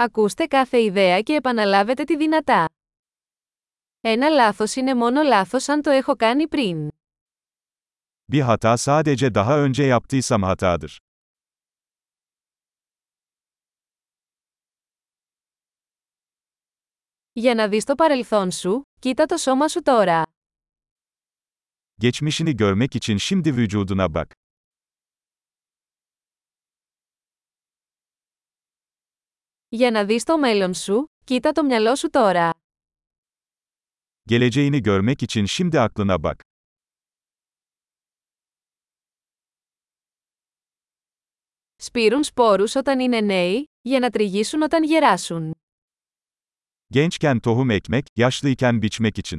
Ακούστε κάθε ιδέα και επαναλάβετε τη δυνατά. Ένα λάθος είναι μόνο λάθος αν το έχω κάνει πριν. Bir hata sadece daha önce yaptıysam hatadır. Για να δεις το παρελθόν σου, κοίτα το σώμα σου τώρα. Geçmişini görmek için şimdi vücuduna bak. Για να δεις το μέλλον σου, κοίτα το μυαλό σου τώρα. Geleceğini görmek için şimdi aklına bak. Σπείρουν σπόρους όταν είναι νέοι, για να τριγίσουν όταν γεράσουν. Gençken tohum ekmek, yaşlıyken biçmek için.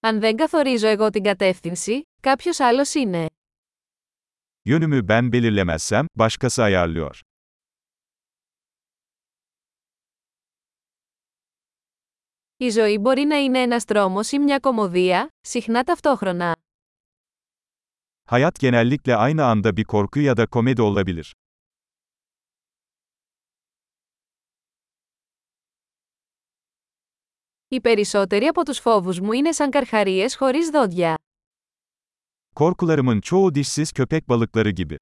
Αν δεν καθορίζω εγώ την κατεύθυνση, κάποιος άλλος είναι. Yönümü ben belirlemezsem, başkası ayarlıyor. Η ζωή μπορεί να είναι ένας τρόμος ή μια κομμωδία, συχνά ταυτόχρονα. Hayat genellikle aynı anda bir korku ya da komedi olabilir. Οι περισσότεροι από τους φόβους μου είναι σαν καρχαρίες χωρίς δόντια. Korkularımın çoğu dişsiz köpek balıkları gibi.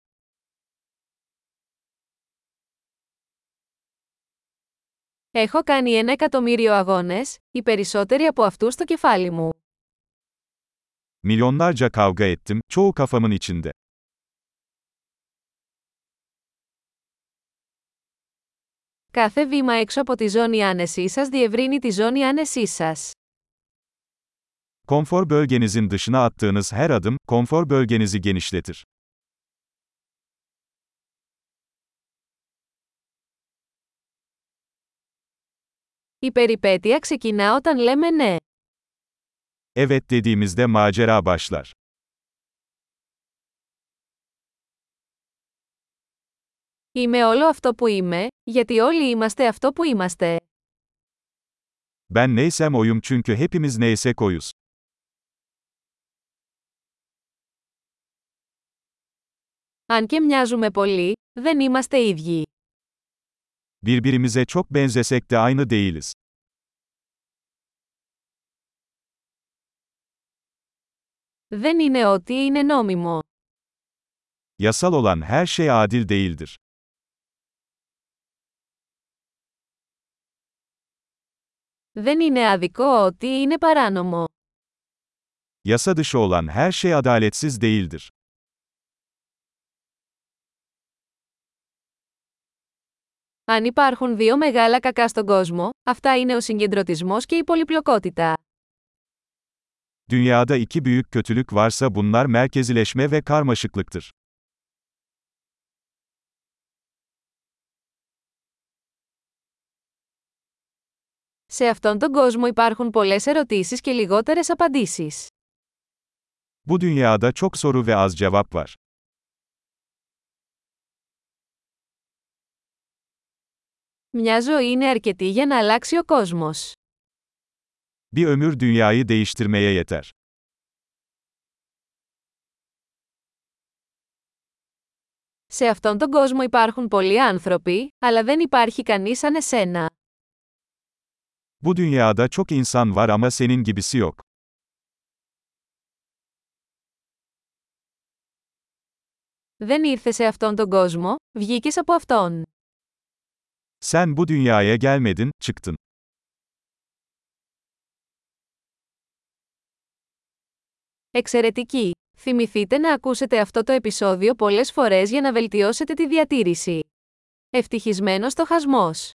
Έχω κάνει ένα εκατομμύριο αγώνες, οι περισσότεροι από αυτούς στο κεφάλι μου. Milyonlarca kavga ettim, çoğu kafamın içinde. Κάθε βήμα έξω από τη ζώνη άνεσής σας διευρύνει τη ζώνη άνεσής σας. Konfor bölgenizin dışına attığınız her adım, konfor bölgenizi genişletir. Η περιπέτεια ξεκινά όταν λέμε ναι. Evet dediğimizde macera başlar. Είμαι όλο αυτό που είμαι, γιατί όλοι είμαστε αυτό που είμαστε. Ben neysem oyum çünkü hepimiz neysek oyuz. Αν και μοιάζουμε πολύ, δεν είμαστε ίδιοι. Birbirimize çok benzesek de aynı değiliz. Δεν είναι ό,τι είναι νόμιμο. Yasal olan her şey adil değildir. Δεν είναι αδικό ό,τι είναι παράνομο. Yasa dışı olan her şey adaletsiz değildir. Αν υπάρχουν δύο μεγάλα κακά στον κόσμο, αυτά είναι ο συγκεντρωτισμός και η πολυπλοκότητα. Dünyada iki büyük kötülük varsa bunlar merkezileşme ve karmaşıklıktır. Σε αυτόν τον κόσμο υπάρχουν πολλές ερωτήσεις και λιγότερες απαντήσεις. Bu dünyada çok soru ve az cevap var. Μια ζωή είναι αρκετή για να αλλάξει ο κόσμος. Bir ömür dünyayı değiştirmeye yeter. Σε αυτόν τον κόσμο υπάρχουν πολλοί άνθρωποι, αλλά δεν υπάρχει κανείς σαν εσένα. Bu dünyada çok insan var ama senin gibisi yok. Δεν ήρθε σε αυτόν τον κόσμο, βγήκες από αυτόν. Sen bu dünyaya gelmedin, çıktın. Εξαιρετική! Θυμηθείτε να ακούσετε αυτό το επεισόδιο πολλές φορές για να βελτιώσετε τη διατήρηση. Ευτυχισμένος το χασμός!